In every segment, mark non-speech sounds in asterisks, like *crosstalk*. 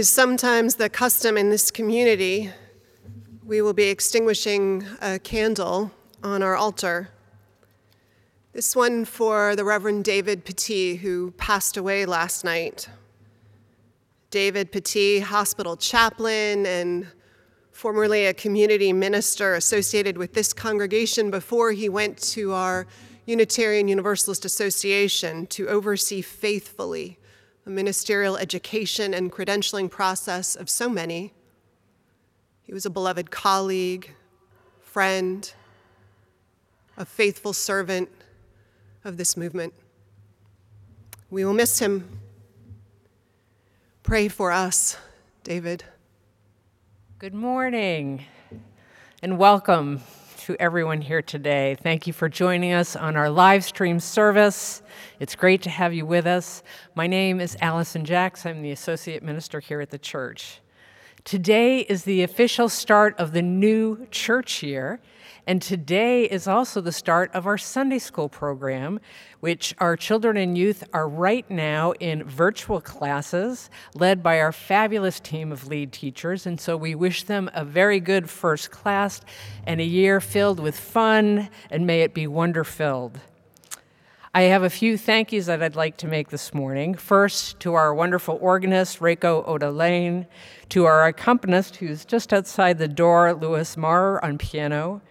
is sometimes the custom in this community, we will be extinguishing a candle on our altar. This one for the Reverend David Pettit, who passed away last night. David Pettit, hospital chaplain and formerly a community minister associated with this congregation before he went to our Unitarian Universalist Association to oversee faithfully ministerial education and credentialing process of so many. He was a beloved colleague, friend, a faithful servant of this movement. We will miss him. Pray for us, David. Good morning and welcome to everyone here today. Thank you for joining us on our live stream service. It's great to have you with us. My name is Allison Jacks. I'm the associate minister here at the church. Today is the official start of the new church year, and today is also the start of our Sunday school program, which our children and youth are right now in virtual classes led by our fabulous team of lead teachers. And so we wish them a very good first class and a year filled with fun, and may it be wonder filled. I have a few thank yous that I'd like to make this morning. First, to our wonderful organist, Reiko Oda Lane, to our accompanist, who's just outside the door, Louis Marr on piano,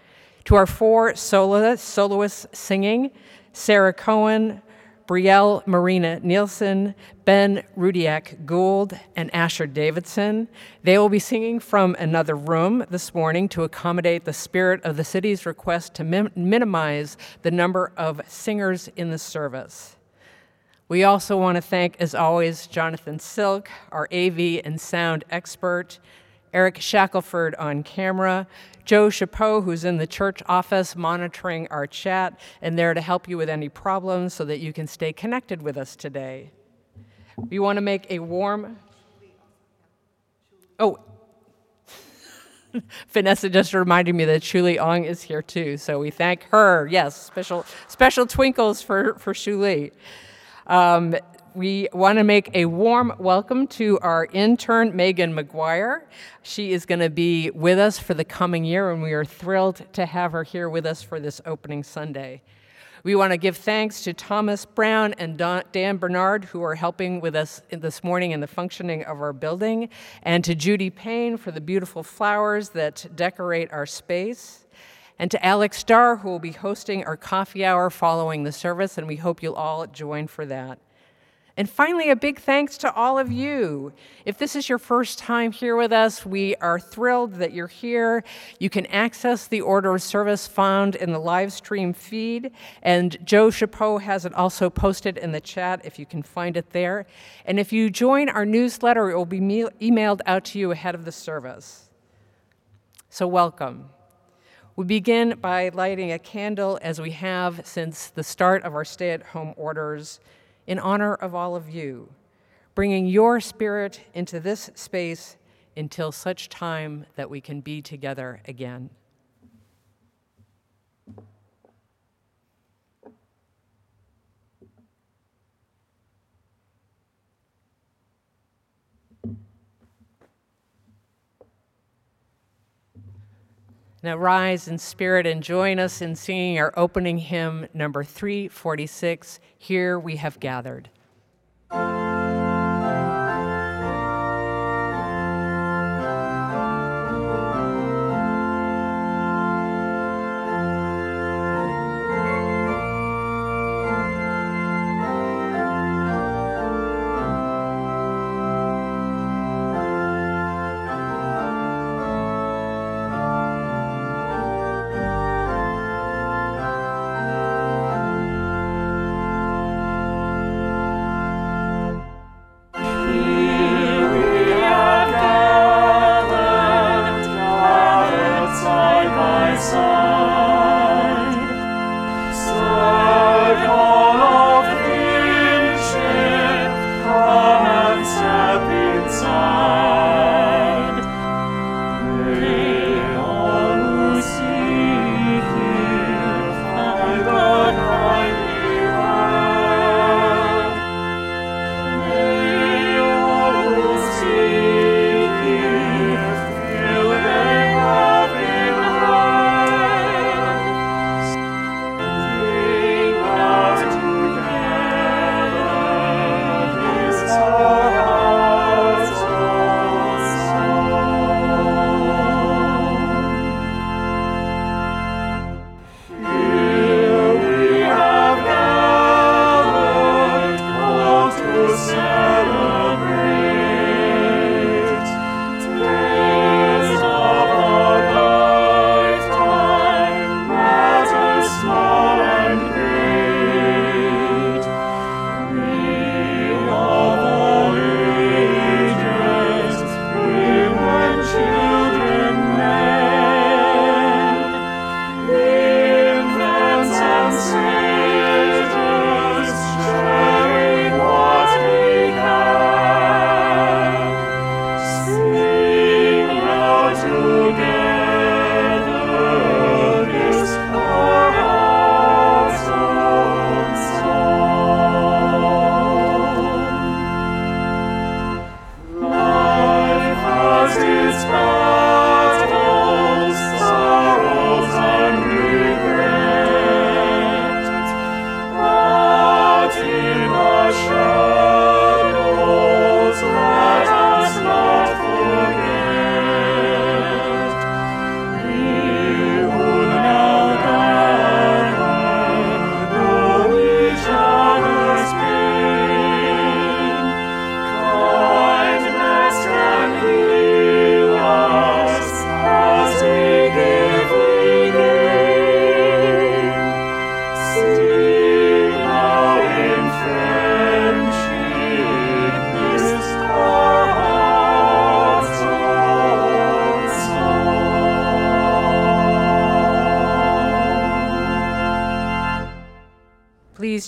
to our four soloists, soloists singing, Sarah Cohen, Brielle Marina Nielsen, Ben Rudiak Gould, and Asher Davidson. They will be singing from another room this morning to accommodate the spirit of the city's request to min- minimize the number of singers in the service. We also want to thank, as always, Jonathan Silk, our AV and sound expert, Eric Shackelford on camera, Joe Chapeau, who's in the church office monitoring our chat and there to help you with any problems so that you can stay connected with us today. We want to make a warm. Oh, *laughs* Vanessa just reminded me that Shuli Ong is here too, so we thank her. Yes, special special twinkles for for Shuli. Um, we want to make a warm welcome to our intern, Megan McGuire. She is going to be with us for the coming year, and we are thrilled to have her here with us for this opening Sunday. We want to give thanks to Thomas Brown and Dan Bernard, who are helping with us this morning in the functioning of our building, and to Judy Payne for the beautiful flowers that decorate our space and to Alex Starr, who will be hosting our coffee hour following the service, and we hope you'll all join for that. And finally, a big thanks to all of you. If this is your first time here with us, we are thrilled that you're here. You can access the order of service found in the live stream feed, and Joe Chapeau has it also posted in the chat if you can find it there. And if you join our newsletter, it will be emailed out to you ahead of the service. So, welcome. We begin by lighting a candle as we have since the start of our stay at home orders in honor of all of you, bringing your spirit into this space until such time that we can be together again. Now rise in spirit and join us in singing our opening hymn, number 346 Here We Have Gathered.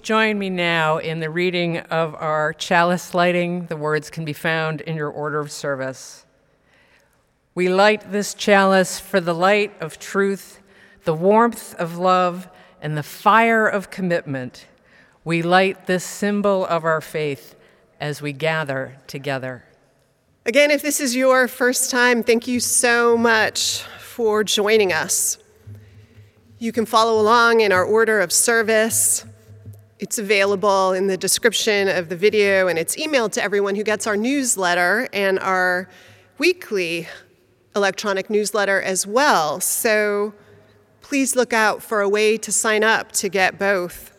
Join me now in the reading of our chalice lighting? The words can be found in your order of service. We light this chalice for the light of truth, the warmth of love, and the fire of commitment. We light this symbol of our faith as we gather together. Again, if this is your first time, thank you so much for joining us. You can follow along in our order of service. It's available in the description of the video, and it's emailed to everyone who gets our newsletter and our weekly electronic newsletter as well. So please look out for a way to sign up to get both.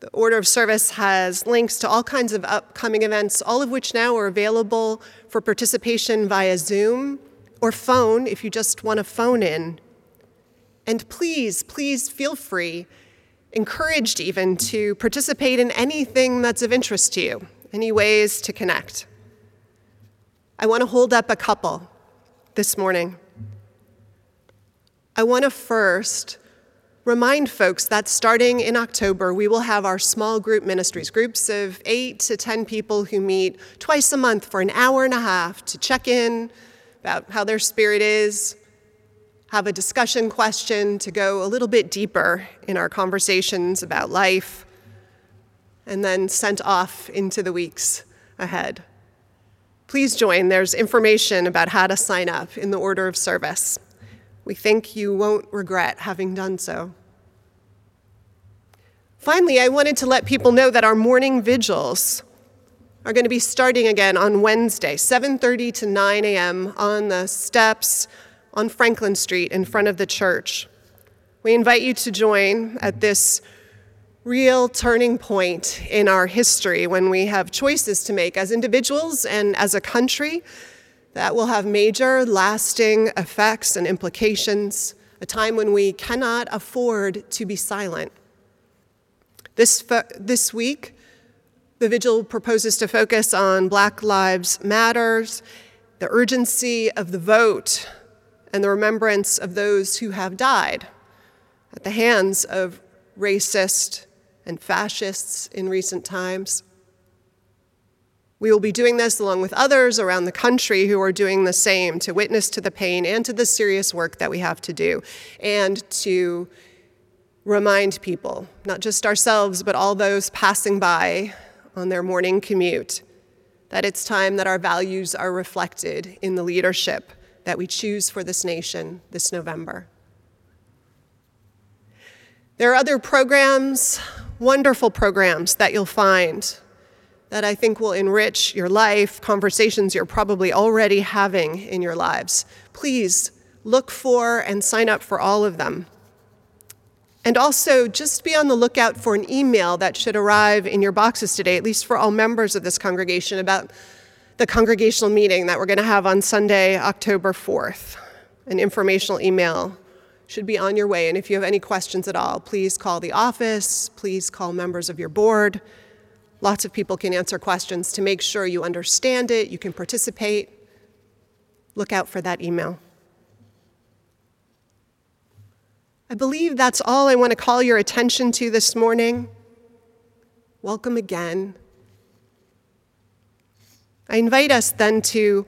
The order of service has links to all kinds of upcoming events, all of which now are available for participation via Zoom or phone if you just want to phone in. And please, please feel free, encouraged even, to participate in anything that's of interest to you, any ways to connect. I want to hold up a couple this morning. I want to first remind folks that starting in October, we will have our small group ministries, groups of eight to 10 people who meet twice a month for an hour and a half to check in about how their spirit is, have a discussion question to go a little bit deeper in our conversations about life, and then sent off into the weeks ahead. Please join. There's information about how to sign up in the order of service. We think you won't regret having done so. Finally, I wanted to let people know that our morning vigils are going to be starting again on Wednesday, 7:30 to 9 a.m. on the steps on Franklin Street in front of the church. We invite you to join at this real turning point in our history when we have choices to make as individuals and as a country that will have major, lasting effects and implications, a time when we cannot afford to be silent. This, fo- this week, the vigil proposes to focus on Black Lives Matters, the urgency of the vote and the remembrance of those who have died at the hands of racist and fascists in recent times. We will be doing this along with others around the country who are doing the same to witness to the pain and to the serious work that we have to do, and to remind people, not just ourselves, but all those passing by on their morning commute, that it's time that our values are reflected in the leadership that we choose for this nation this November. There are other programs, wonderful programs that you'll find that I think will enrich your life, conversations you're probably already having in your lives. Please look for and sign up for all of them. And also, just be on the lookout for an email that should arrive in your boxes today, at least for all members of this congregation, about the congregational meeting that we're going to have on Sunday, October 4th. An informational email should be on your way. And if you have any questions at all, please call the office, please call members of your board. Lots of people can answer questions to make sure you understand it, you can participate. Look out for that email. I believe that's all I want to call your attention to this morning. Welcome again. I invite us then to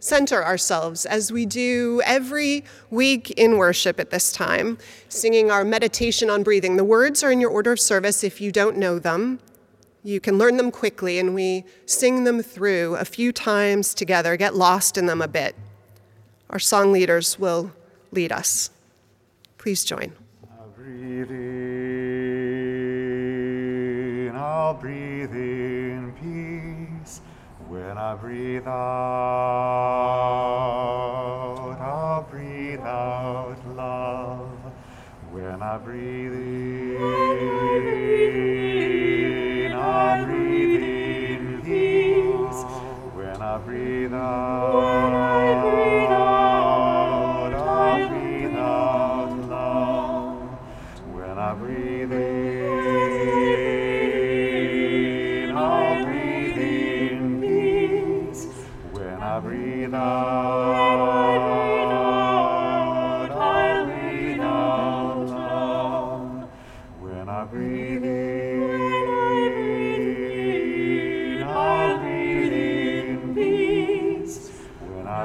center ourselves as we do every week in worship at this time, singing our meditation on breathing. The words are in your order of service if you don't know them. You can learn them quickly, and we sing them through a few times together, get lost in them a bit. Our song leaders will lead us. Please join. I'll breathe in, I'll breathe. Breathe out,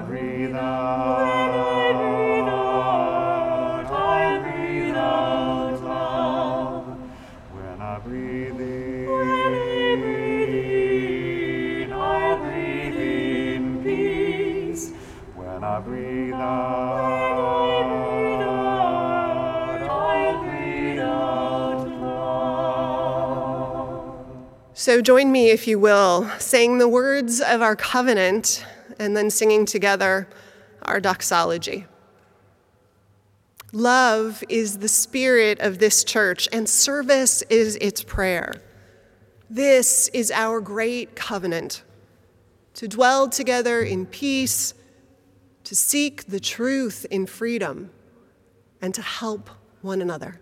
I breathe out, I breathe out loud. When I breathe in, I breathe in peace. When I breathe out, I breathe out. So join me, if you will, saying the words of our covenant and then singing together our doxology. Love is the spirit of this church, and service is its prayer. This is our great covenant to dwell together in peace, to seek the truth in freedom, and to help one another.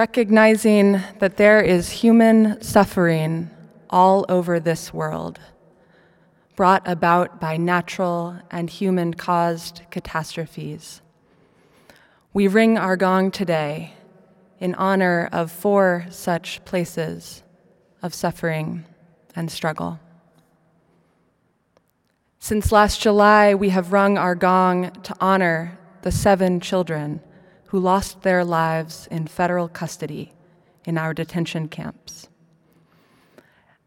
Recognizing that there is human suffering all over this world, brought about by natural and human caused catastrophes. We ring our gong today in honor of four such places of suffering and struggle. Since last July, we have rung our gong to honor the seven children who lost their lives in federal custody in our detention camps.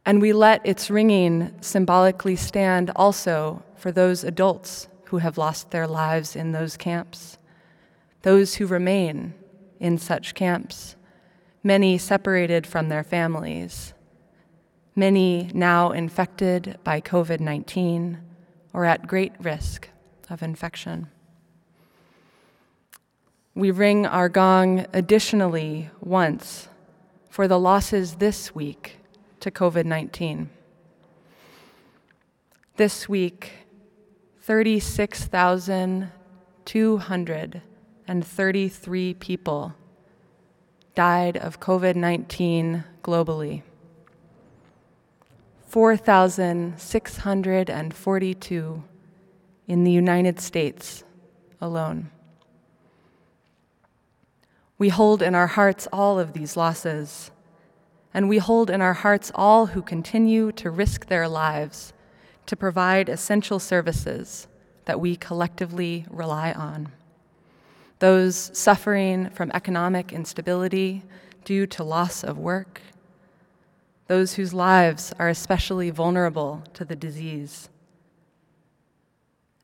And we let its ringing symbolically stand also for those adults who have lost their lives in those camps, those who remain in such camps, many separated from their families, many now infected by COVID 19 or at great risk of infection. We ring our gong additionally once for the losses this week to COVID 19. This week, 36,233 people died of COVID 19 globally. 4,642 in the United States alone. We hold in our hearts all of these losses, and we hold in our hearts all who continue to risk their lives to provide essential services that we collectively rely on. Those suffering from economic instability due to loss of work, those whose lives are especially vulnerable to the disease,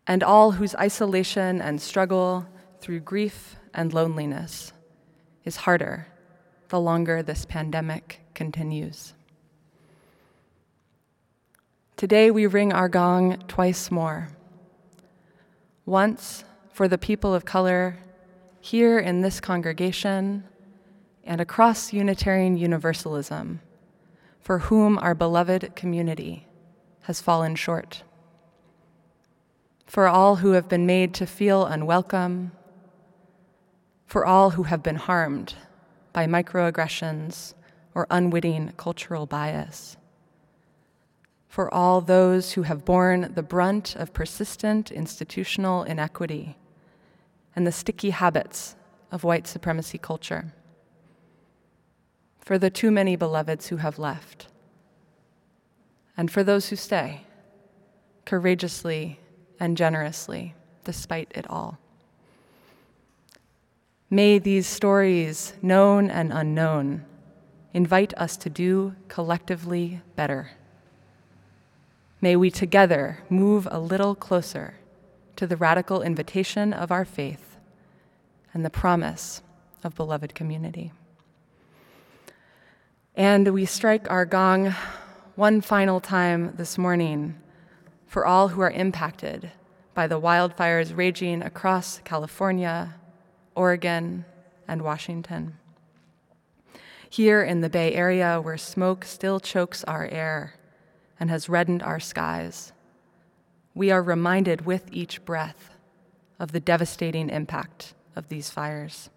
and all whose isolation and struggle through grief and loneliness is harder the longer this pandemic continues. Today we ring our gong twice more. Once for the people of color here in this congregation and across Unitarian Universalism, for whom our beloved community has fallen short. For all who have been made to feel unwelcome, for all who have been harmed by microaggressions or unwitting cultural bias, for all those who have borne the brunt of persistent institutional inequity and the sticky habits of white supremacy culture, for the too many beloveds who have left, and for those who stay, courageously and generously, despite it all. May these stories, known and unknown, invite us to do collectively better. May we together move a little closer to the radical invitation of our faith and the promise of beloved community. And we strike our gong one final time this morning for all who are impacted by the wildfires raging across California, Oregon, and Washington. Here in the Bay Area, where smoke still chokes our air and has reddened our skies, we are reminded with each breath of the devastating impact of these fires.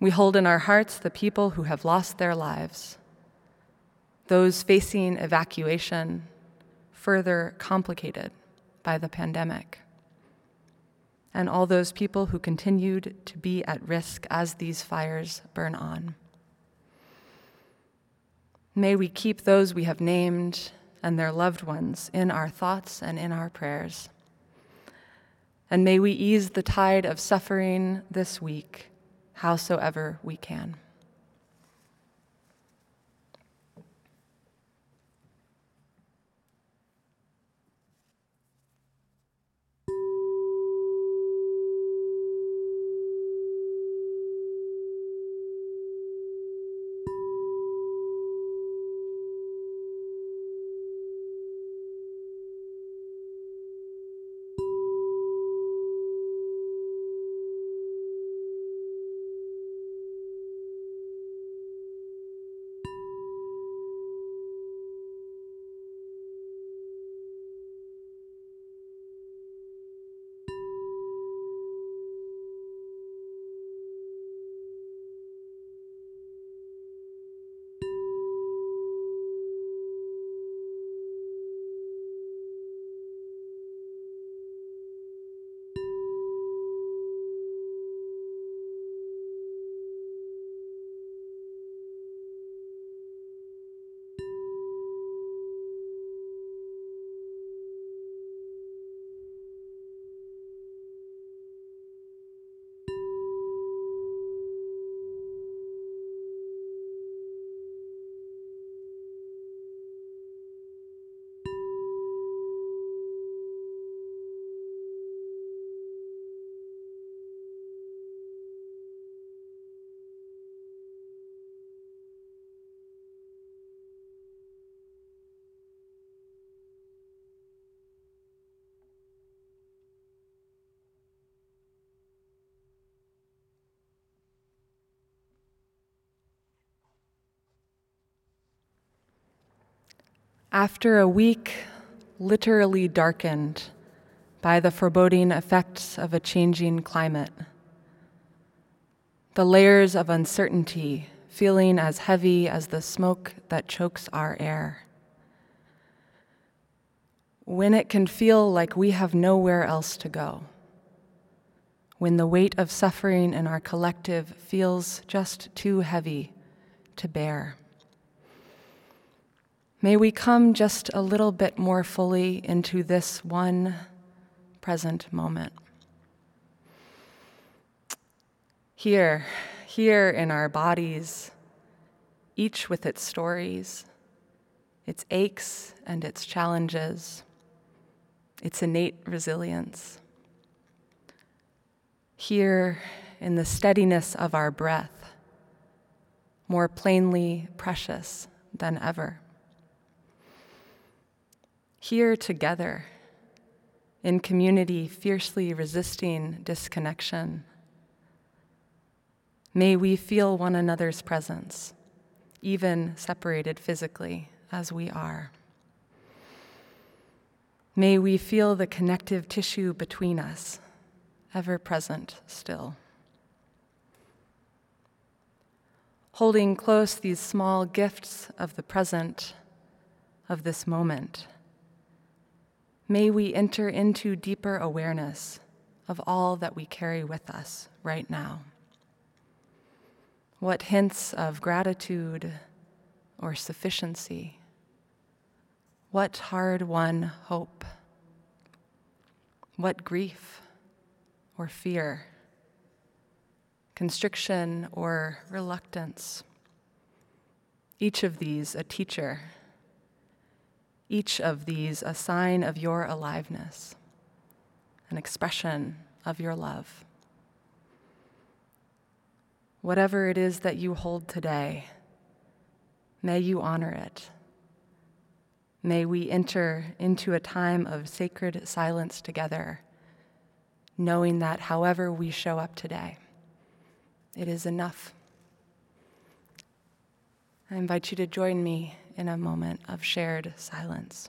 We hold in our hearts the people who have lost their lives, those facing evacuation, further complicated by the pandemic, and all those people who continued to be at risk as these fires burn on. May we keep those we have named and their loved ones in our thoughts and in our prayers. And may we ease the tide of suffering this week, howsoever we can. After a week literally darkened by the foreboding effects of a changing climate, the layers of uncertainty feeling as heavy as the smoke that chokes our air. When it can feel like we have nowhere else to go. When the weight of suffering in our collective feels just too heavy to bear. May we come just a little bit more fully into this one present moment. Here, here in our bodies, each with its stories, its aches and its challenges, its innate resilience. Here in the steadiness of our breath, more plainly precious than ever here together in community, fiercely resisting disconnection. May we feel one another's presence, even separated physically as we are. May we feel the connective tissue between us, ever present still. Holding close these small gifts of the present, of this moment May we enter into deeper awareness of all that we carry with us right now. What hints of gratitude or sufficiency What hard won hope? What grief or fear? Constriction or reluctance? Each of these a teacher, each of these a sign of your aliveness, an expression of your love. Whatever it is that you hold today, may you honor it. May we enter into a time of sacred silence together, knowing that however we show up today, it is enough. I invite you to join me in a moment of shared silence.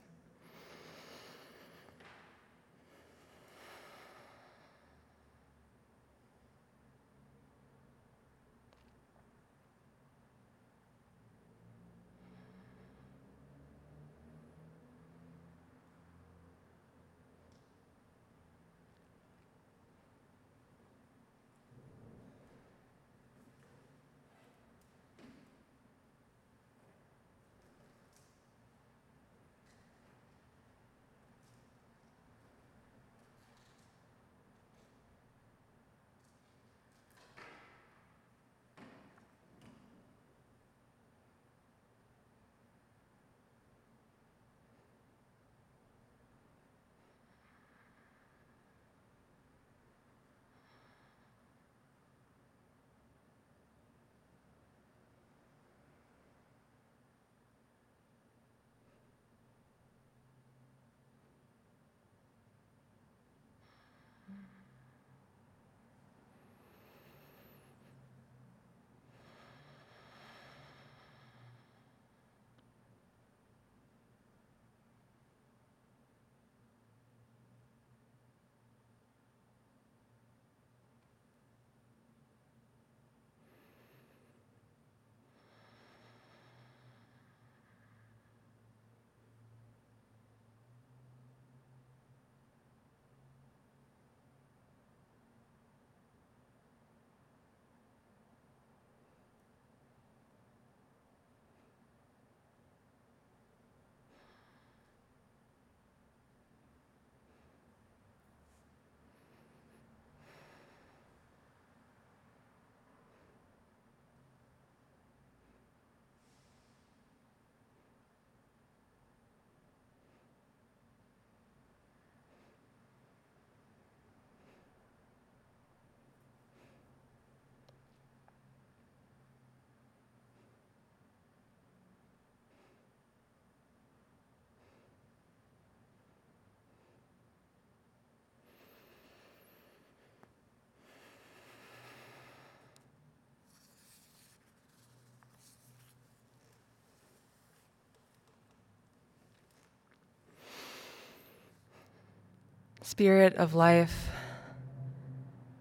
Spirit of life,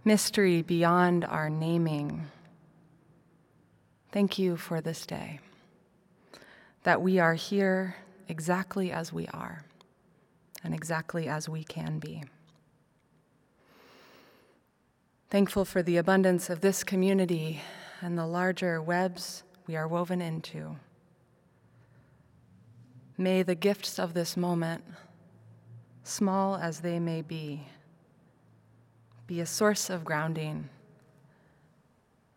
mystery beyond our naming, thank you for this day, that we are here exactly as we are and exactly as we can be. Thankful for the abundance of this community and the larger webs we are woven into. May the gifts of this moment small as they may be, be a source of grounding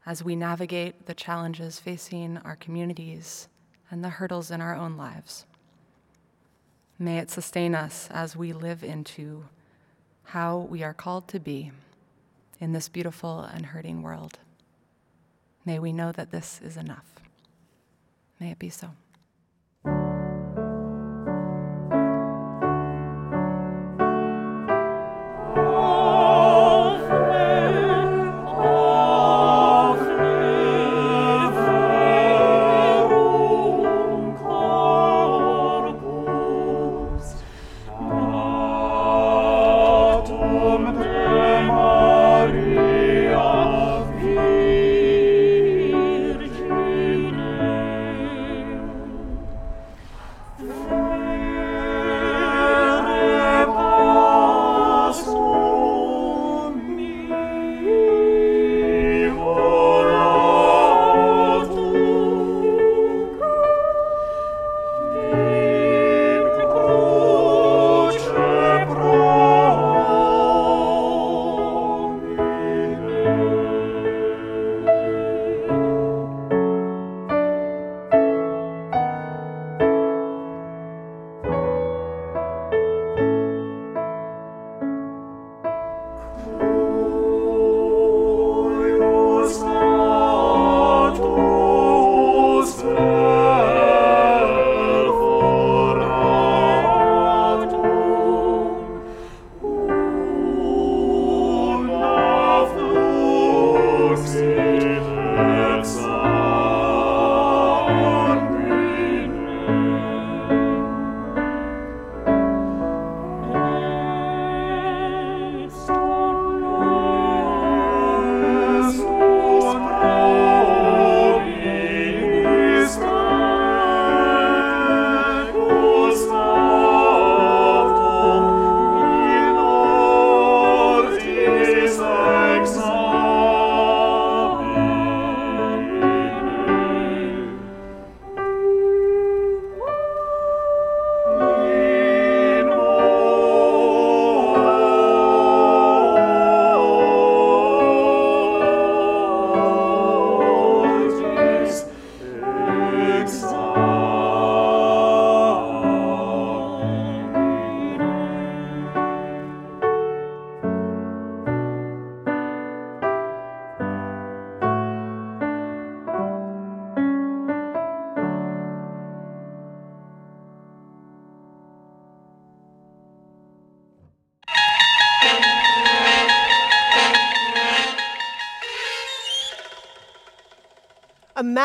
as we navigate the challenges facing our communities and the hurdles in our own lives. May it sustain us as we live into how we are called to be in this beautiful and hurting world. May we know that this is enough. May it be so.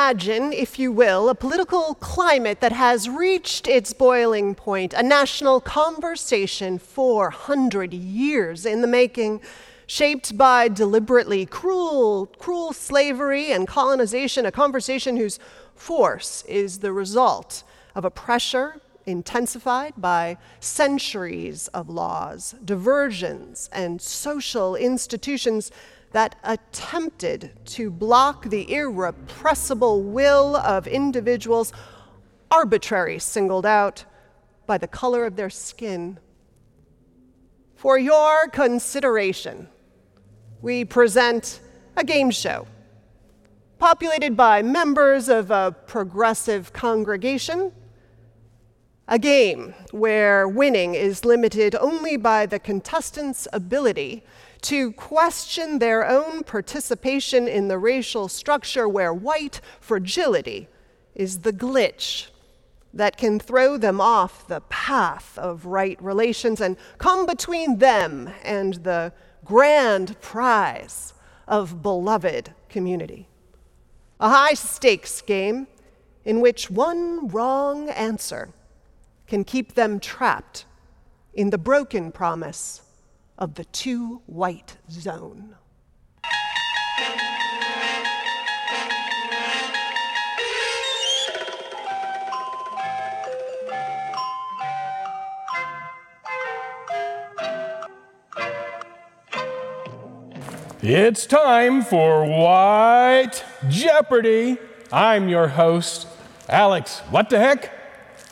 Imagine, if you will, a political climate that has reached its boiling point, a national conversation 400 years in the making, shaped by deliberately cruel, cruel slavery and colonization, a conversation whose force is the result of a pressure intensified by centuries of laws, diversions, and social institutions that attempted to block the irrepressible will of individuals arbitrarily singled out by the color of their skin. For your consideration, we present a game show populated by members of a progressive congregation. A game where winning is limited only by the contestants' ability to question their own participation in the racial structure where white fragility is the glitch that can throw them off the path of right relations and come between them and the grand prize of beloved community. A high stakes game in which one wrong answer can keep them trapped in the broken promise of the too white zone. It's time for White Jeopardy. I'm your host, Alex. What the heck?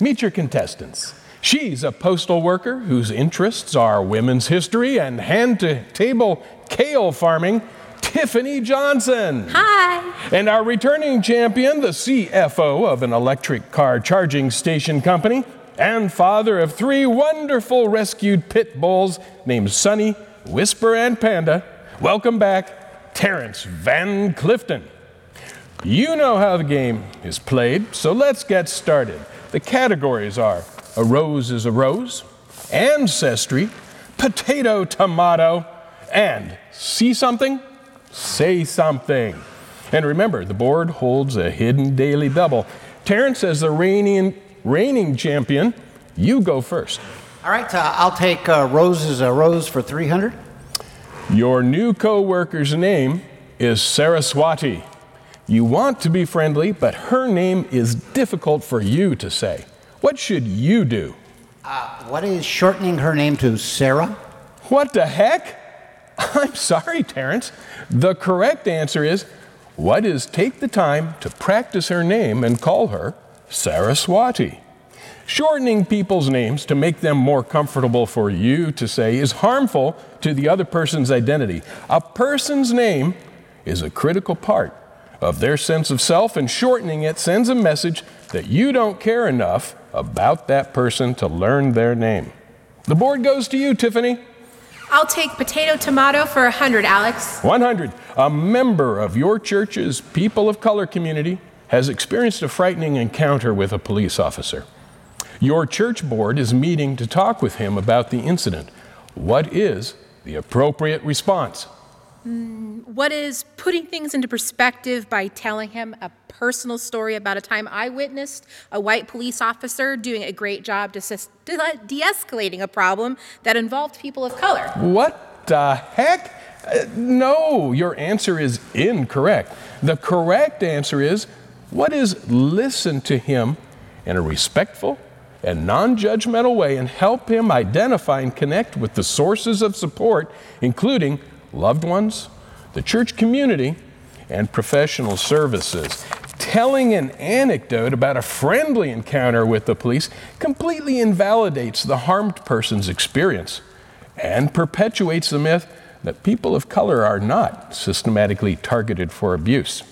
Meet your contestants. She's a postal worker whose interests are women's history and hand to table kale farming. Tiffany Johnson. Hi. And our returning champion, the CFO of an electric car charging station company, and father of three wonderful rescued pit bulls named Sunny, Whisper, and Panda. Welcome back, Terrence Van Clifton. You know how the game is played, so let's get started. The categories are a rose is a rose, ancestry, potato, tomato, and see something? Say something. And remember, the board holds a hidden daily double. Terrence, as the reigning, reigning champion, you go first. All right, uh, I'll take uh, Rose is a Rose for 300. Your new co worker's name is Saraswati. You want to be friendly, but her name is difficult for you to say. What should you do? Uh, what is shortening her name to Sarah? What the heck? *laughs* I'm sorry, Terrence. The correct answer is what is take the time to practice her name and call her Saraswati. Shortening people's names to make them more comfortable for you to say is harmful to the other person's identity. A person's name is a critical part of their sense of self, and shortening it sends a message that you don't care enough about that person to learn their name. The board goes to you, Tiffany. I'll take potato tomato for 100, Alex. 100. A member of your church's people of color community has experienced a frightening encounter with a police officer. Your church board is meeting to talk with him about the incident. What is the appropriate response? What is putting things into perspective by telling him a personal story about a time I witnessed a white police officer doing a great job de escalating a problem that involved people of color? What the heck? Uh, no, your answer is incorrect. The correct answer is what is listen to him in a respectful and non judgmental way and help him identify and connect with the sources of support, including loved ones, the church community, and professional services. Telling an anecdote about a friendly encounter with the police completely invalidates the harmed person's experience and perpetuates the myth that people of color are not systematically targeted for abuse.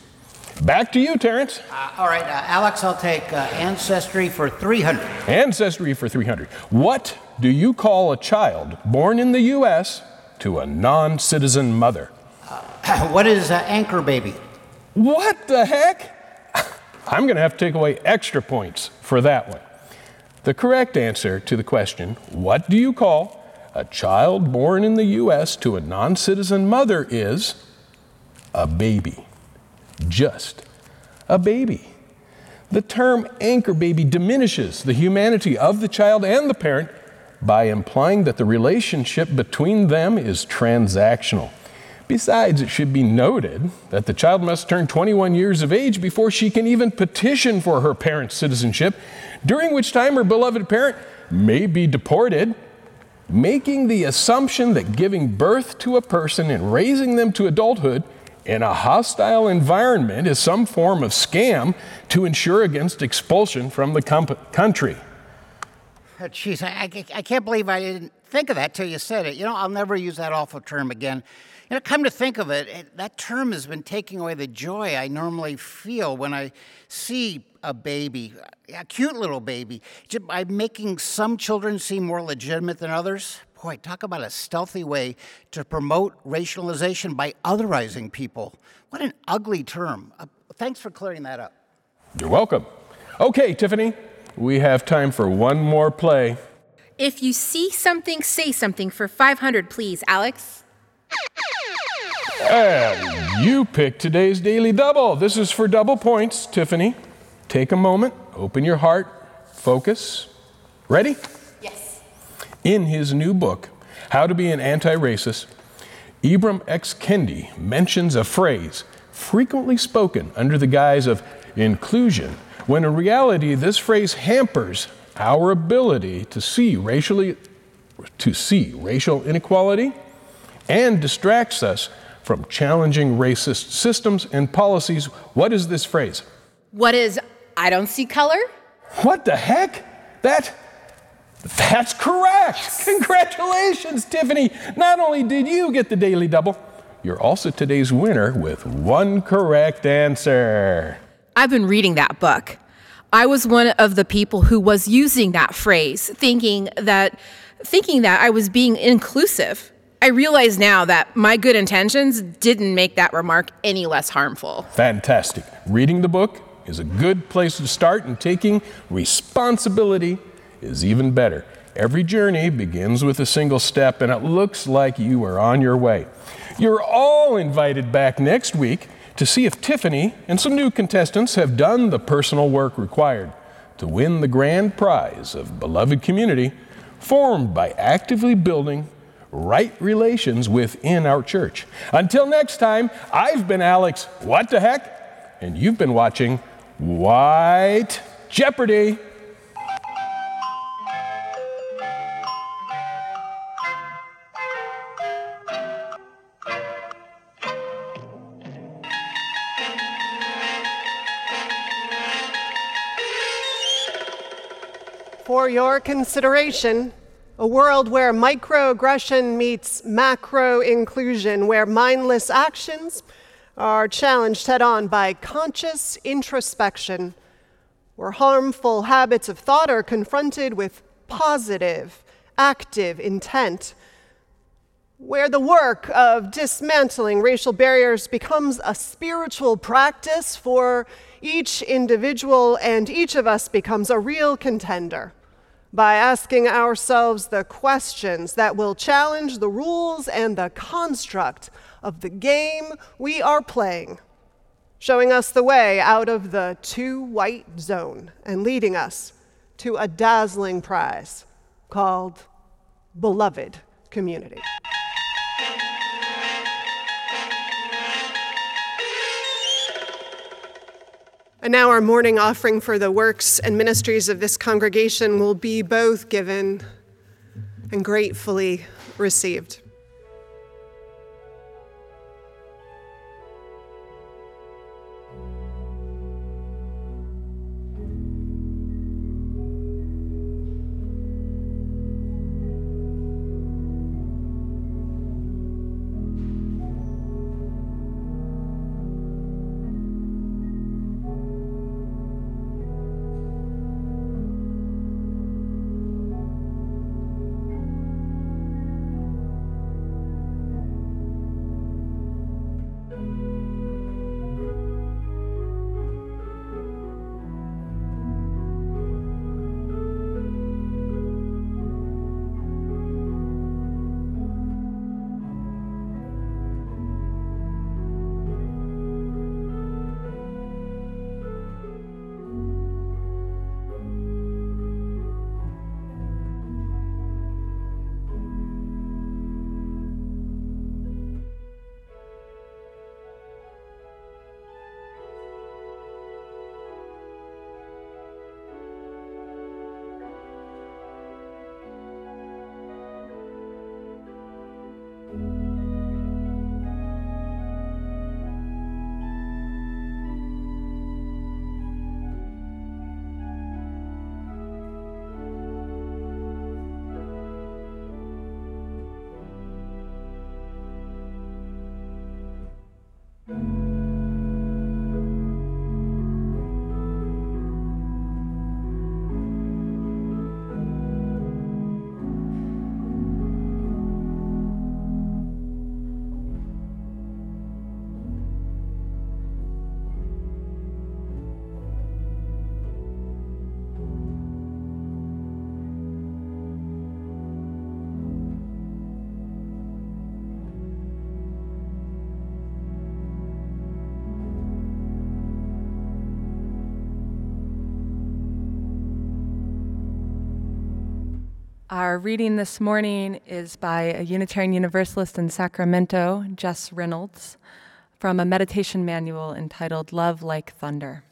Back to you, Terrence. Uh, all right, uh, Alex, I'll take uh, Ancestry for 300. Ancestry for 300. What do you call a child born in the U.S. to a non citizen mother? *clears throat* what is uh, Anchor Baby? What the heck? *laughs* I'm going to have to take away extra points for that one. The correct answer to the question, what do you call a child born in the U.S. to a non citizen mother, is a baby. Just a baby. The term anchor baby diminishes the humanity of the child and the parent by implying that the relationship between them is transactional. Besides, it should be noted that the child must turn 21 years of age before she can even petition for her parent's citizenship, during which time her beloved parent may be deported, making the assumption that giving birth to a person and raising them to adulthood in a hostile environment is some form of scam to insure against expulsion from the country. Uh, Jeez, I, I, I can't believe I didn't think of that till you said it. You know, I'll never use that awful term again. You know, come to think of it, it, that term has been taking away the joy I normally feel when I see a baby, a cute little baby, by making some children seem more legitimate than others. Boy, talk about a stealthy way to promote racialization by otherizing people. What an ugly term. Uh, thanks for clearing that up. You're welcome. Okay, Tiffany, we have time for one more play. If you see something, say something for 500, please, Alex. And you picked today's daily double. This is for double points, Tiffany. Take a moment, open your heart, focus. Ready? Yes. In his new book, How to Be an Anti Racist, Ibram X. Kendi mentions a phrase frequently spoken under the guise of inclusion, when in reality, this phrase hampers our ability to see racially to see racial inequality and distracts us from challenging racist systems and policies. What is this phrase? What is I don't see color? What the heck? That that's correct. Congratulations, Tiffany. Not only did you get the daily double, you're also today's winner with one correct answer. I've been reading that book. I was one of the people who was using that phrase, thinking that thinking that I was being inclusive. I realize now that my good intentions didn't make that remark any less harmful. Fantastic. Reading the book is a good place to start, and taking responsibility is even better. Every journey begins with a single step, and it looks like you are on your way. You're all invited back next week to see if Tiffany and some new contestants have done the personal work required to win the grand prize of beloved community formed by actively building right relations within our church. Until next time, I've been Alex, what the heck? And you've been watching White Jeopardy. For your consideration, a world where microaggression meets macro inclusion, where mindless actions are challenged head on by conscious introspection, where harmful habits of thought are confronted with positive, active intent, where the work of dismantling racial barriers becomes a spiritual practice for each individual, and each of us becomes a real contender by asking ourselves the questions that will challenge the rules and the construct of the game we are playing, showing us the way out of the too white zone and leading us to a dazzling prize called Beloved Community. And now our morning offering for the works and ministries of this congregation will be both given and gratefully received. Our reading this morning is by a Unitarian Universalist in Sacramento, Jess Reynolds, from a meditation manual entitled Love Like Thunder.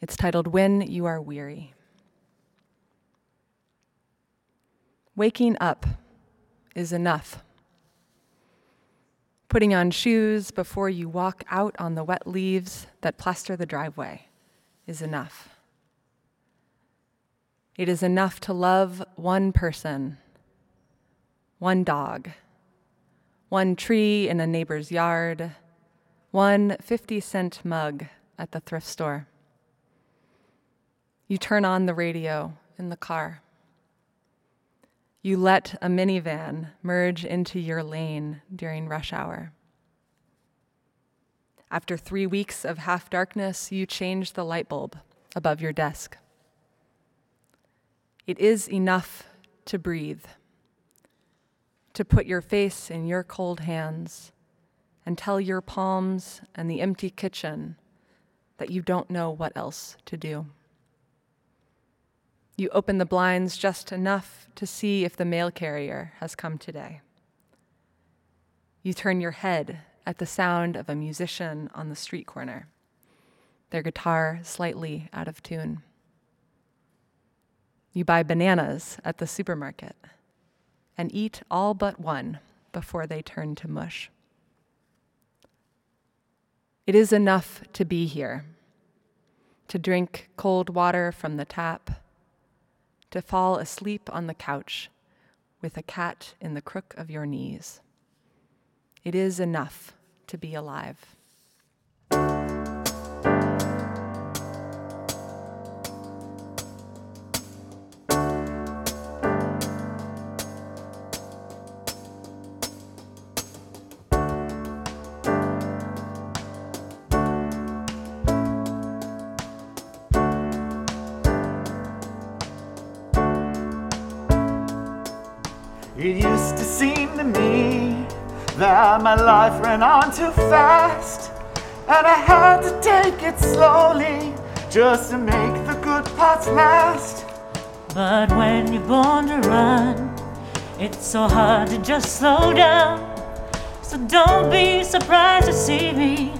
It's titled When You Are Weary. Waking up is enough. Putting on shoes before you walk out on the wet leaves that plaster the driveway is enough. It is enough to love one person, one dog, one tree in a neighbor's yard, one 50 cent mug at the thrift store. You turn on the radio in the car. You let a minivan merge into your lane during rush hour. After three weeks of half darkness, you change the light bulb above your desk. It is enough to breathe, to put your face in your cold hands and tell your palms and the empty kitchen that you don't know what else to do. You open the blinds just enough to see if the mail carrier has come today. You turn your head at the sound of a musician on the street corner, their guitar slightly out of tune. You buy bananas at the supermarket and eat all but one before they turn to mush. It is enough to be here, to drink cold water from the tap to fall asleep on the couch with a cat in the crook of your knees. It is enough to be alive. My life ran on too fast, and I had to take it slowly just to make the good parts last. But when you're born to run, it's so hard to just slow down. So don't be surprised to see me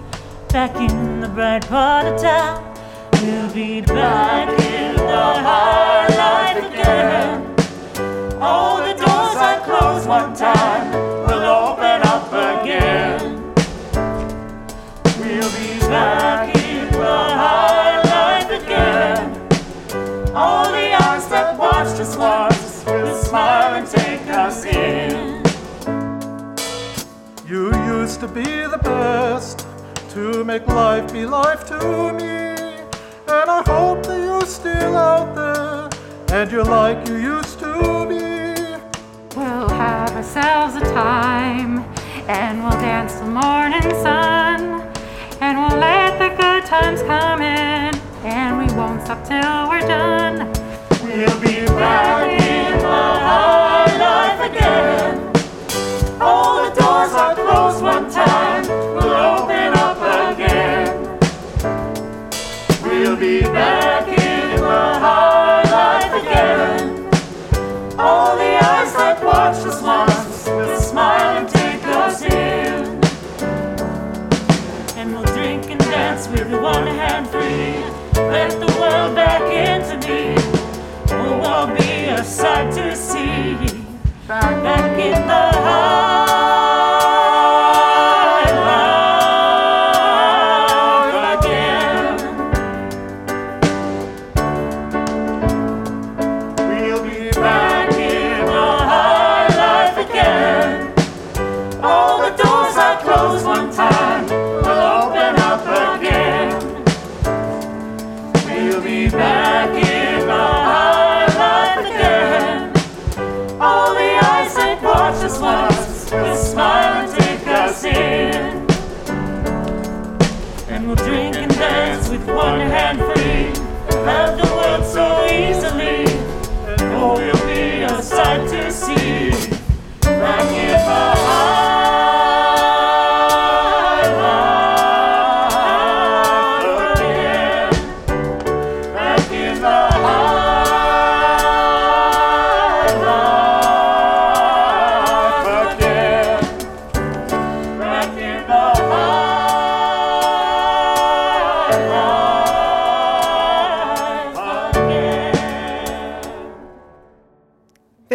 back in the bright part of town. We'll be back in the high life again. All the doors I closed one time You used to be the best to make life be life to me. And I hope that you're still out there and you're like you used to be. We'll have ourselves a time and we'll dance the morning sun times coming, and we won't stop till we're done. We'll be back in the high life again. All the doors are closed one time we'll open up again. We'll be back Let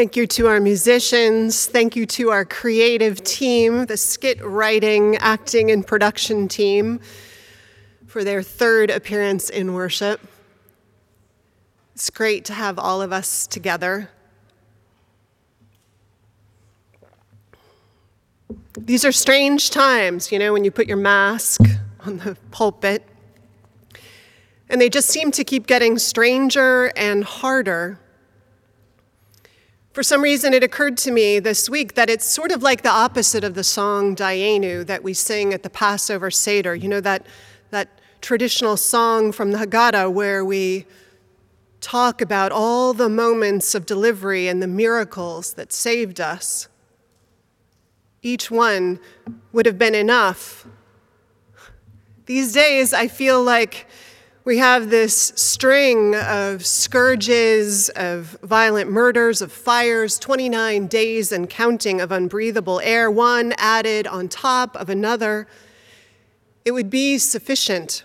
Thank you to our musicians. Thank you to our creative team, the skit writing, acting, and production team, for their third appearance in worship. It's great to have all of us together. These are strange times, you know, when you put your mask on the pulpit. And they just seem to keep getting stranger and harder. For some reason, it occurred to me this week that it's sort of like the opposite of the song Dayenu that we sing at the Passover Seder. You know, that, that traditional song from the Haggadah where we talk about all the moments of delivery and the miracles that saved us. Each one would have been enough. These days, I feel like we have this string of scourges, of violent murders, of fires, 29 days and counting of unbreathable air, one added on top of another. It would be sufficient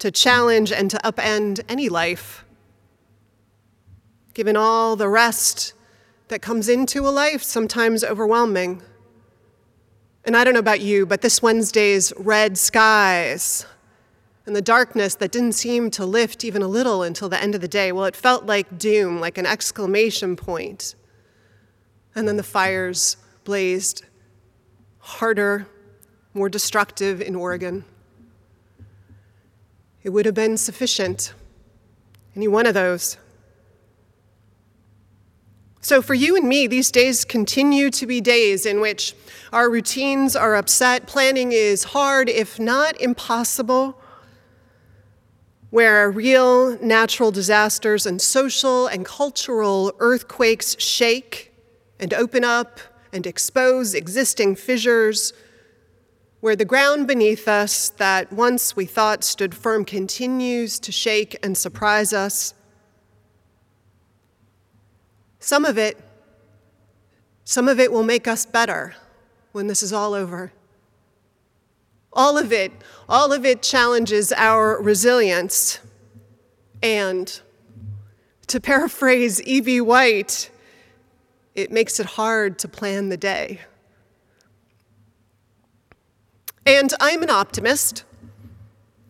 to challenge and to upend any life. Given all the rest that comes into a life, sometimes overwhelming. And I don't know about you, but this Wednesday's red skies, and the darkness that didn't seem to lift even a little until the end of the day. Well, it felt like doom, like an exclamation point. And then the fires blazed harder, more destructive in Oregon. It would have been sufficient, any one of those. So, for you and me, these days continue to be days in which our routines are upset, planning is hard, if not impossible where real natural disasters and social and cultural earthquakes shake and open up and expose existing fissures, where the ground beneath us that once we thought stood firm continues to shake and surprise us. Some of it, some of it will make us better when this is all over. All of it, all of it challenges our resilience. And to paraphrase E.B. White, it makes it hard to plan the day. And I'm an optimist.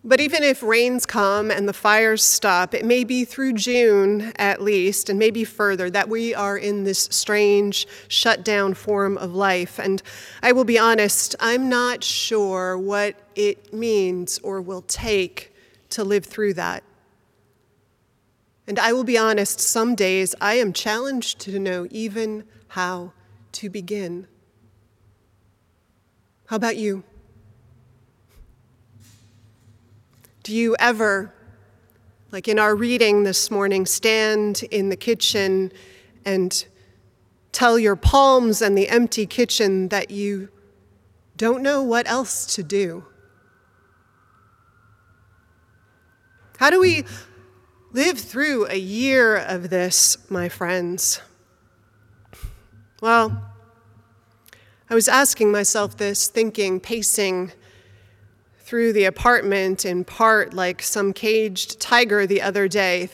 But even if rains come and the fires stop, it may be through June at least, and maybe further, that we are in this strange, shut down form of life. And I will be honest, I'm not sure what it means or will take to live through that. And I will be honest, some days I am challenged to know even how to begin. How about you? Do you ever, like in our reading this morning, stand in the kitchen and tell your palms and the empty kitchen that you don't know what else to do? How do we live through a year of this, my friends? Well, I was asking myself this, thinking, pacing through the apartment in part like some caged tiger the other day,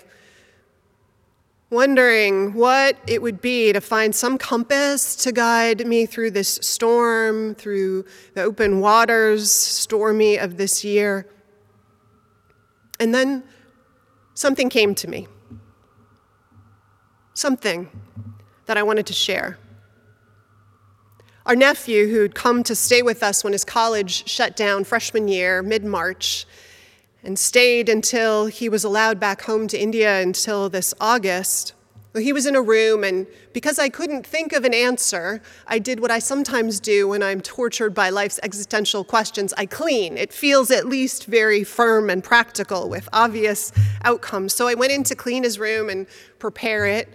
wondering what it would be to find some compass to guide me through this storm, through the open waters, stormy of this year. And then something came to me. Something that I wanted to share. Our nephew, who'd come to stay with us when his college shut down freshman year, mid March, and stayed until he was allowed back home to India until this August. He was in a room, and because I couldn't think of an answer, I did what I sometimes do when I'm tortured by life's existential questions I clean. It feels at least very firm and practical with obvious outcomes. So I went in to clean his room and prepare it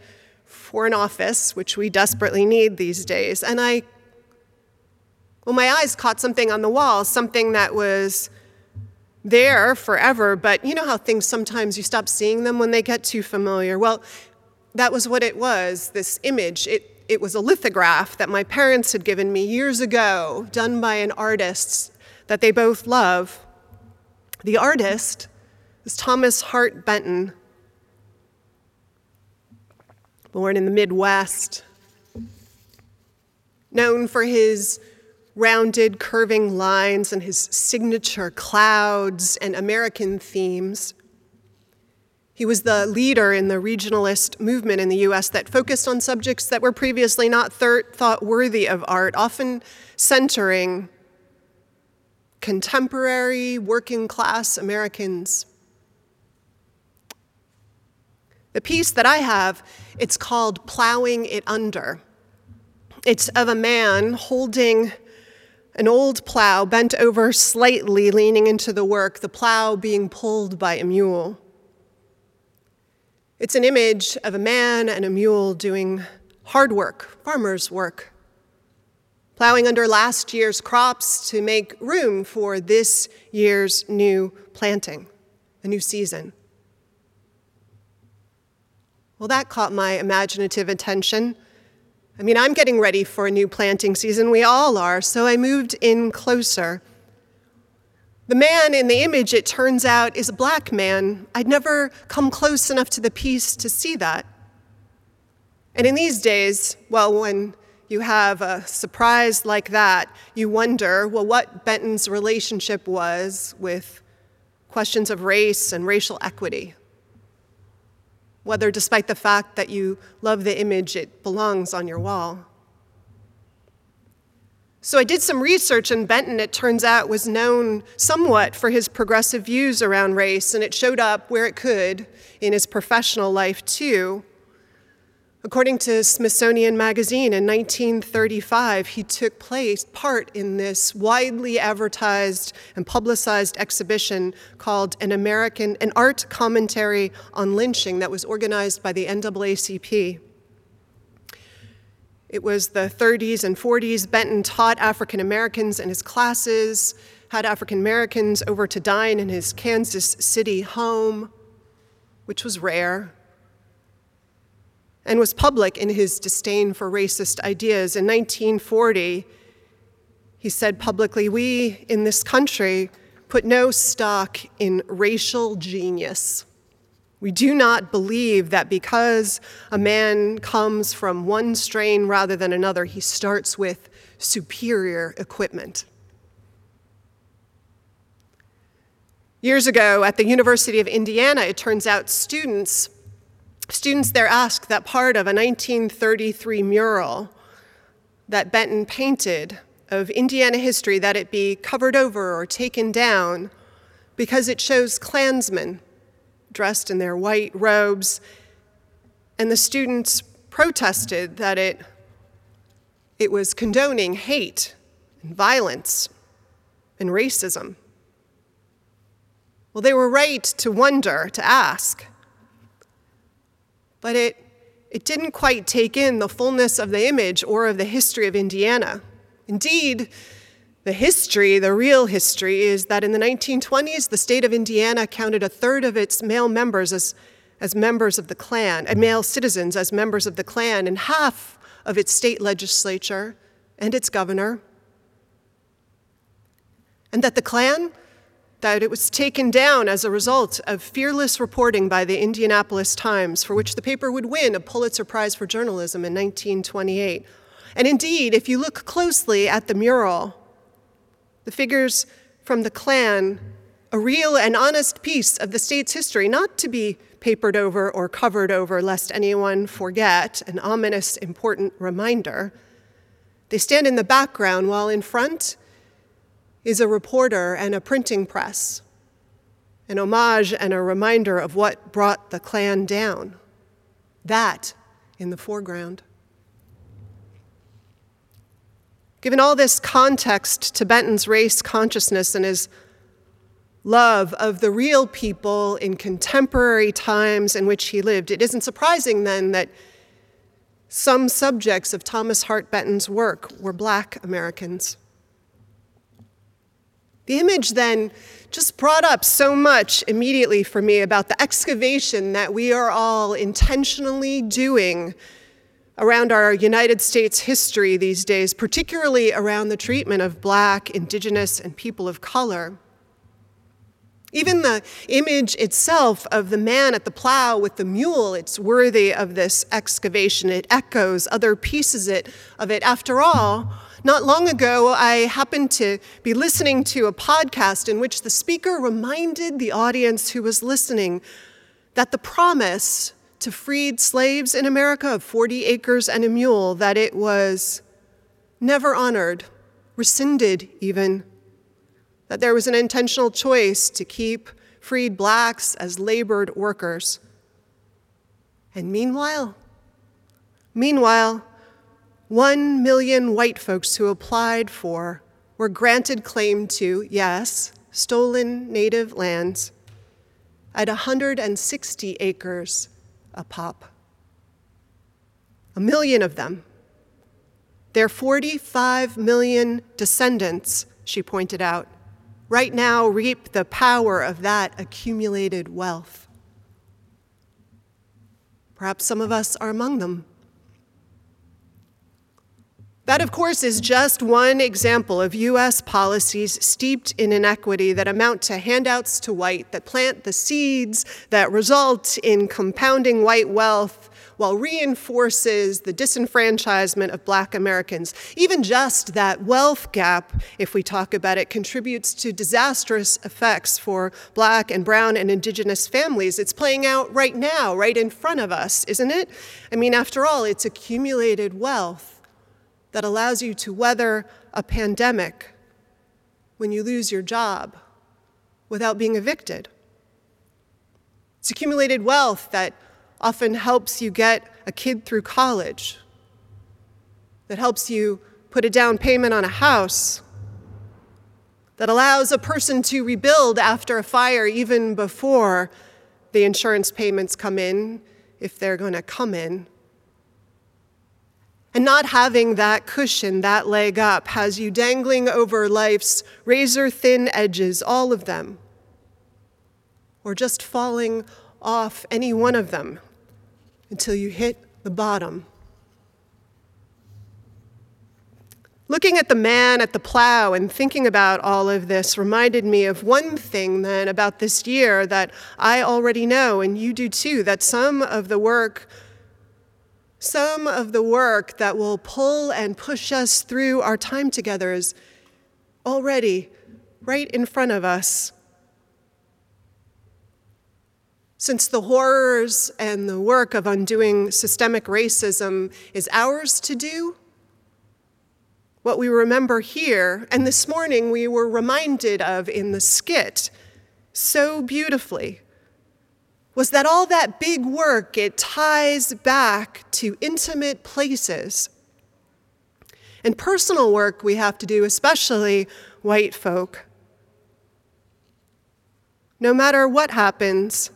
for an office, which we desperately need these days. And I well, my eyes caught something on the wall, something that was there forever, but you know how things sometimes you stop seeing them when they get too familiar? Well, that was what it was this image. It, it was a lithograph that my parents had given me years ago, done by an artist that they both love. The artist is Thomas Hart Benton. born in the Midwest, known for his rounded, curving lines and his signature clouds and American themes. He was the leader in the regionalist movement in the US that focused on subjects that were previously not thought worthy of art, often centering contemporary working class Americans. The piece that I have, it's called Plowing It Under. It's of a man holding an old plow bent over slightly, leaning into the work, the plow being pulled by a mule. It's an image of a man and a mule doing hard work, farmer's work, plowing under last year's crops to make room for this year's new planting, a new season. Well, that caught my imaginative attention. I mean, I'm getting ready for a new planting season. We all are. So I moved in closer. The man in the image, it turns out, is a black man. I'd never come close enough to the piece to see that. And in these days, well, when you have a surprise like that, you wonder, well, what Benton's relationship was with questions of race and racial equity whether despite the fact that you love the image, it belongs on your wall. So I did some research, and Benton, it turns out, was known somewhat for his progressive views around race, and it showed up where it could in his professional life, too. According to Smithsonian Magazine in 1935, he took place, part in this widely advertised and publicized exhibition called An American, an Art Commentary on Lynching that was organized by the NAACP. It was the 30s and 40s. Benton taught African Americans in his classes, had African Americans over to dine in his Kansas City home, which was rare and was public in his disdain for racist ideas. In 1940, he said publicly, We in this country put no stock in racial genius. We do not believe that because a man comes from one strain rather than another, he starts with superior equipment. Years ago at the University of Indiana, it turns out students Students there asked that part of a 1933 mural that Benton painted of Indiana history that it be covered over or taken down because it shows Klansmen dressed in their white robes, and the students protested that it, it was condoning hate and violence and racism. Well, they were right to wonder, to ask but it, it didn't quite take in the fullness of the image or of the history of Indiana. Indeed, the history, the real history, is that in the 1920s, the state of Indiana counted a third of its male members as, as members of the Klan, and male citizens as members of the Klan, and half of its state legislature and its governor. And that the Klan that it was taken down as a result of fearless reporting by the Indianapolis Times, for which the paper would win a Pulitzer Prize for Journalism in 1928. And indeed, if you look closely at the mural, the figures from the Klan, a real and honest piece of the state's history, not to be papered over or covered over lest anyone forget, an ominous, important reminder. They stand in the background while in front, is a reporter and a printing press, an homage and a reminder of what brought the Klan down. That in the foreground. Given all this context to Benton's race consciousness and his love of the real people in contemporary times in which he lived, it isn't surprising then that some subjects of Thomas Hart Benton's work were black Americans. The image then just brought up so much immediately for me about the excavation that we are all intentionally doing around our United States history these days, particularly around the treatment of Black, Indigenous, and people of color. Even the image itself of the man at the plow with the mule, it's worthy of this excavation. It echoes other pieces of it. After all, not long ago, I happened to be listening to a podcast in which the speaker reminded the audience who was listening that the promise to freed slaves in America of 40 acres and a mule, that it was never honored, rescinded even that there was an intentional choice to keep freed blacks as labored workers. And meanwhile, meanwhile, one million white folks who applied for were granted claim to, yes, stolen native lands at 160 acres a pop. A million of them. Their 45 million descendants, she pointed out, right now reap the power of that accumulated wealth. Perhaps some of us are among them. That, of course, is just one example of U.S. policies steeped in inequity that amount to handouts to white, that plant the seeds that result in compounding white wealth while reinforces the disenfranchisement of black Americans. Even just that wealth gap, if we talk about it, contributes to disastrous effects for black and brown and indigenous families. It's playing out right now, right in front of us, isn't it? I mean, after all, it's accumulated wealth that allows you to weather a pandemic when you lose your job without being evicted. It's accumulated wealth that often helps you get a kid through college, that helps you put a down payment on a house, that allows a person to rebuild after a fire even before the insurance payments come in, if they're going to come in. And not having that cushion, that leg up, has you dangling over life's razor thin edges, all of them, or just falling off any one of them until you hit the bottom. Looking at the man at the plow and thinking about all of this reminded me of one thing then about this year that I already know, and you do too, that some of the work, some of the work that will pull and push us through our time together is already right in front of us. Since the horrors and the work of undoing systemic racism is ours to do, what we remember here, and this morning we were reminded of in the skit so beautifully, was that all that big work, it ties back to intimate places. And personal work we have to do, especially white folk. No matter what happens,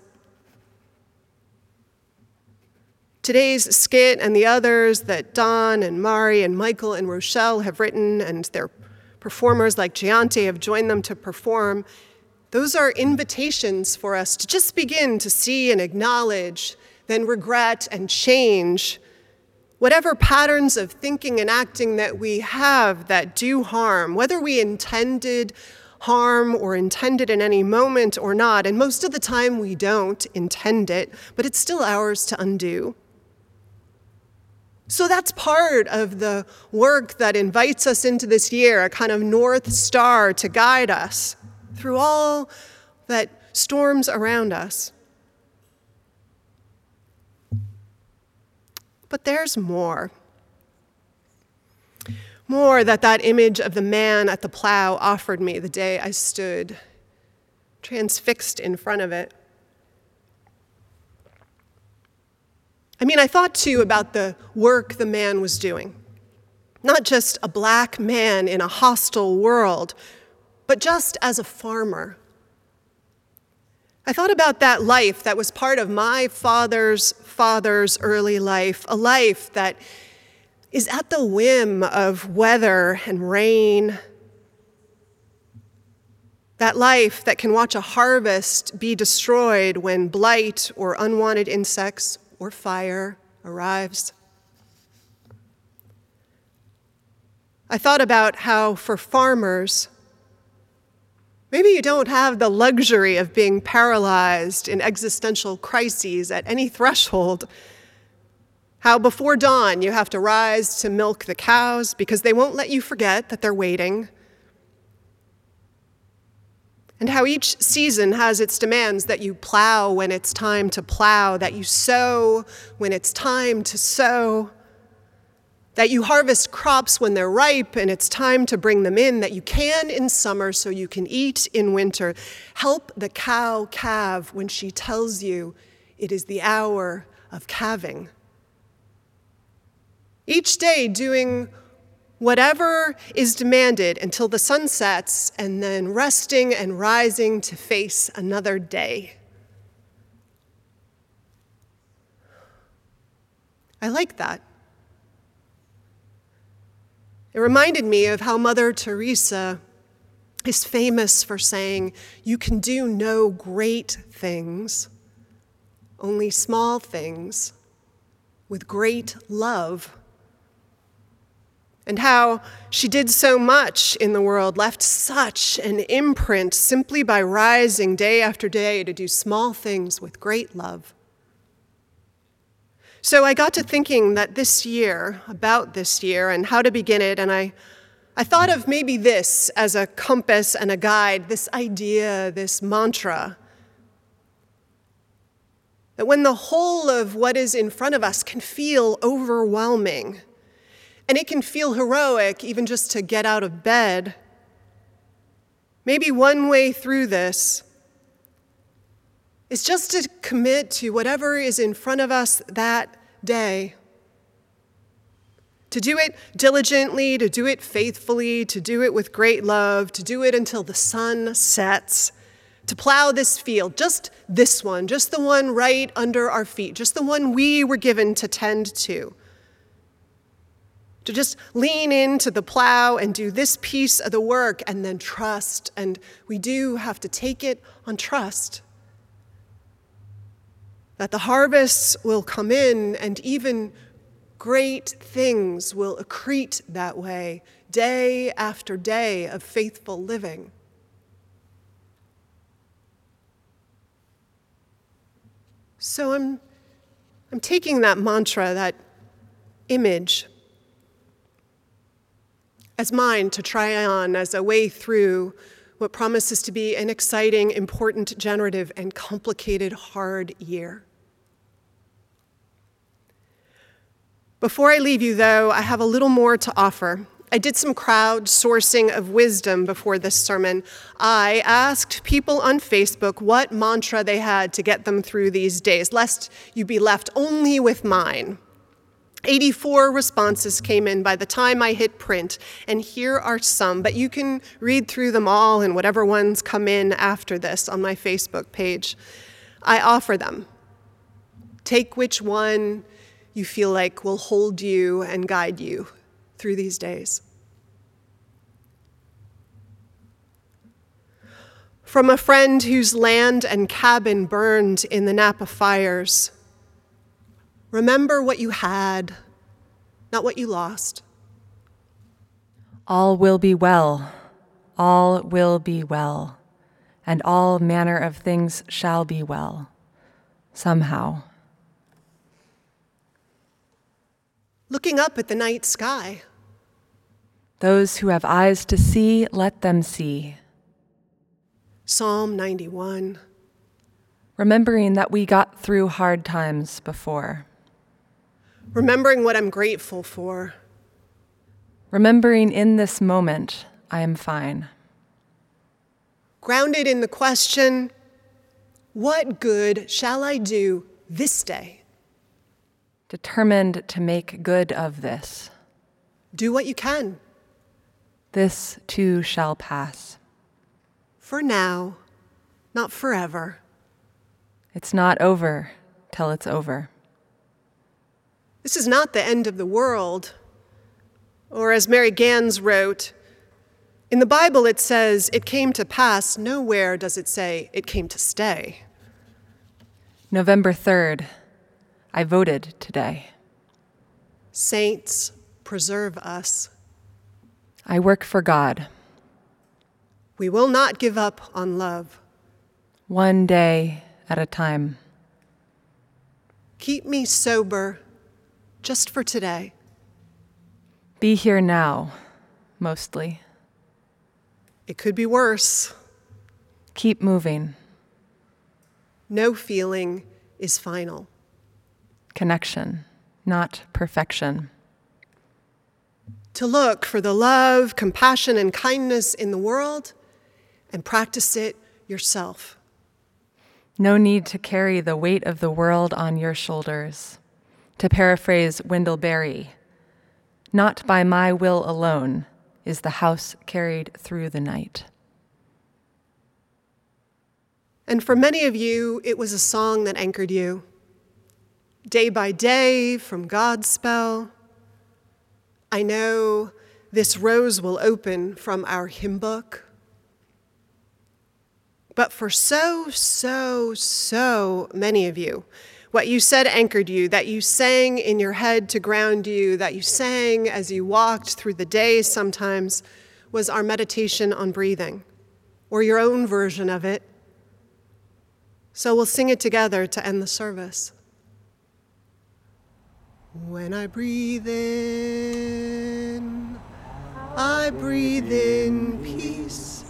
Today's skit and the others that Don and Mari and Michael and Rochelle have written, and their performers like Gianti have joined them to perform, those are invitations for us to just begin to see and acknowledge, then regret and change whatever patterns of thinking and acting that we have that do harm, whether we intended harm or intended in any moment or not. And most of the time we don't intend it, but it's still ours to undo. So that's part of the work that invites us into this year, a kind of north star to guide us through all that storms around us. But there's more. More that that image of the man at the plow offered me the day I stood transfixed in front of it. I mean, I thought too about the work the man was doing. Not just a black man in a hostile world, but just as a farmer. I thought about that life that was part of my father's father's early life, a life that is at the whim of weather and rain. That life that can watch a harvest be destroyed when blight or unwanted insects or fire arrives. I thought about how, for farmers, Maybe you don't have the luxury of being paralyzed in existential crises at any threshold. How before dawn you have to rise to milk the cows because they won't let you forget that they're waiting. And how each season has its demands that you plow when it's time to plow, that you sow when it's time to sow that you harvest crops when they're ripe and it's time to bring them in, that you can in summer so you can eat in winter. Help the cow calve when she tells you it is the hour of calving. Each day doing whatever is demanded until the sun sets and then resting and rising to face another day. I like that. It reminded me of how Mother Teresa is famous for saying, You can do no great things, only small things with great love. And how she did so much in the world, left such an imprint simply by rising day after day to do small things with great love. So I got to thinking that this year, about this year, and how to begin it, and I, I thought of maybe this as a compass and a guide, this idea, this mantra. That when the whole of what is in front of us can feel overwhelming, and it can feel heroic even just to get out of bed, maybe one way through this is just to commit to whatever is in front of us that day. To do it diligently, to do it faithfully, to do it with great love, to do it until the sun sets, to plow this field, just this one, just the one right under our feet, just the one we were given to tend to. To just lean into the plow and do this piece of the work and then trust. And we do have to take it on trust that the harvests will come in and even great things will accrete that way, day after day of faithful living. So I'm, I'm taking that mantra, that image, as mine to try on as a way through what promises to be an exciting, important, generative, and complicated, hard year. Before I leave you, though, I have a little more to offer. I did some crowdsourcing of wisdom before this sermon. I asked people on Facebook what mantra they had to get them through these days, lest you be left only with mine. 84 responses came in by the time I hit print, and here are some, but you can read through them all and whatever ones come in after this on my Facebook page. I offer them. Take which one you feel like will hold you and guide you through these days. From a friend whose land and cabin burned in the Napa fires, remember what you had, not what you lost. All will be well, all will be well, and all manner of things shall be well, somehow. Looking up at the night sky. Those who have eyes to see, let them see. Psalm 91. Remembering that we got through hard times before. Remembering what I'm grateful for. Remembering in this moment, I am fine. Grounded in the question, what good shall I do this day? Determined to make good of this. Do what you can. This too shall pass. For now, not forever. It's not over till it's over. This is not the end of the world. Or as Mary Gans wrote, in the Bible it says it came to pass, nowhere does it say it came to stay. November 3rd, I voted today. Saints, preserve us. I work for God. We will not give up on love. One day at a time. Keep me sober just for today. Be here now, mostly. It could be worse. Keep moving. No feeling is final. Connection, not perfection. To look for the love, compassion, and kindness in the world and practice it yourself. No need to carry the weight of the world on your shoulders. To paraphrase Wendell Berry, not by my will alone is the house carried through the night. And for many of you, it was a song that anchored you. Day by day, from Godspell, I know this rose will open from our hymn book. But for so, so, so many of you, what you said anchored you, that you sang in your head to ground you, that you sang as you walked through the day sometimes, was our meditation on breathing, or your own version of it. So we'll sing it together to end the service. When I breathe in, I breathe in peace.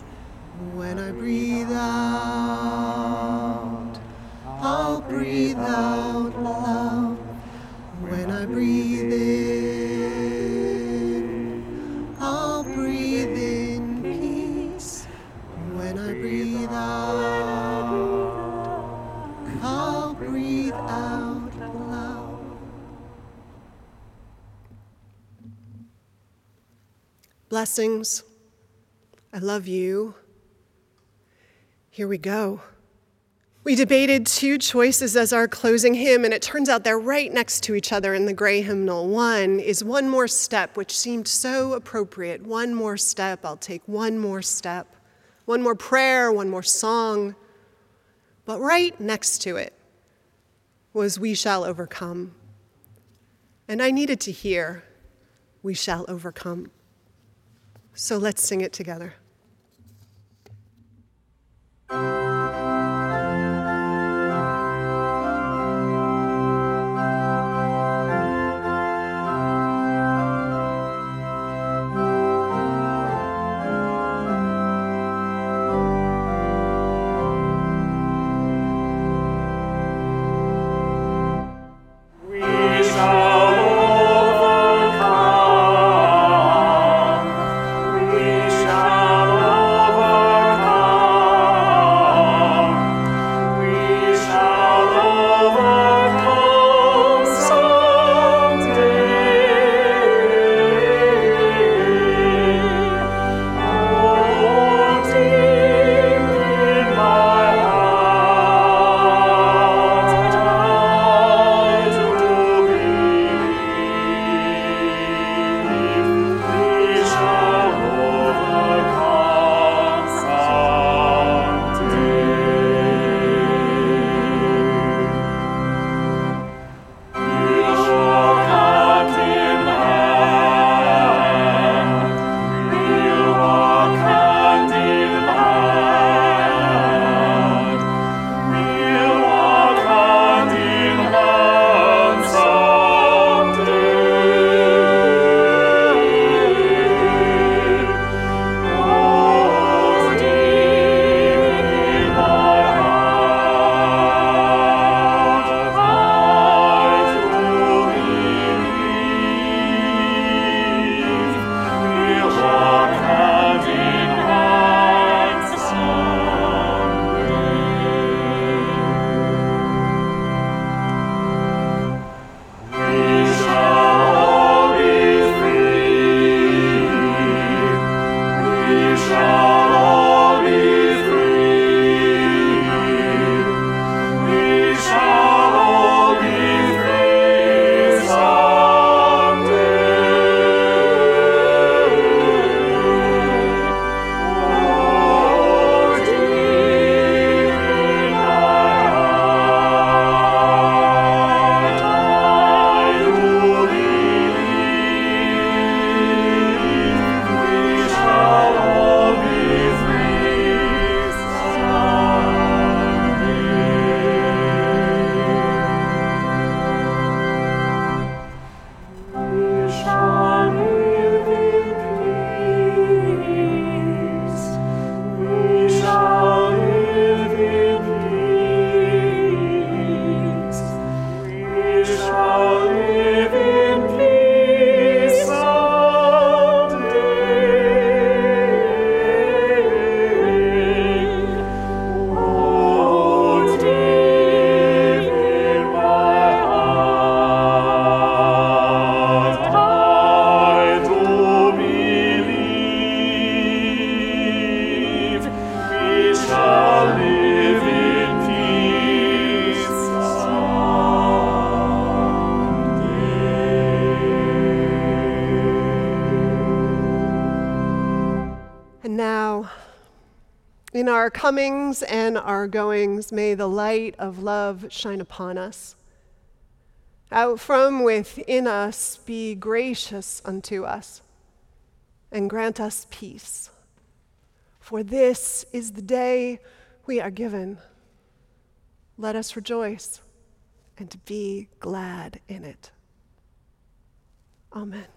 When I breathe out, I'll breathe out love. When I breathe in, I'll breathe in peace. When I breathe out, Blessings. I love you. Here we go. We debated two choices as our closing hymn, and it turns out they're right next to each other in the gray hymnal. One is one more step, which seemed so appropriate. One more step, I'll take one more step. One more prayer, one more song. But right next to it was We Shall Overcome. And I needed to hear, We Shall Overcome. So let's sing it together. Comings and our goings, may the light of love shine upon us. Out from within us, be gracious unto us and grant us peace. For this is the day we are given. Let us rejoice and be glad in it. Amen.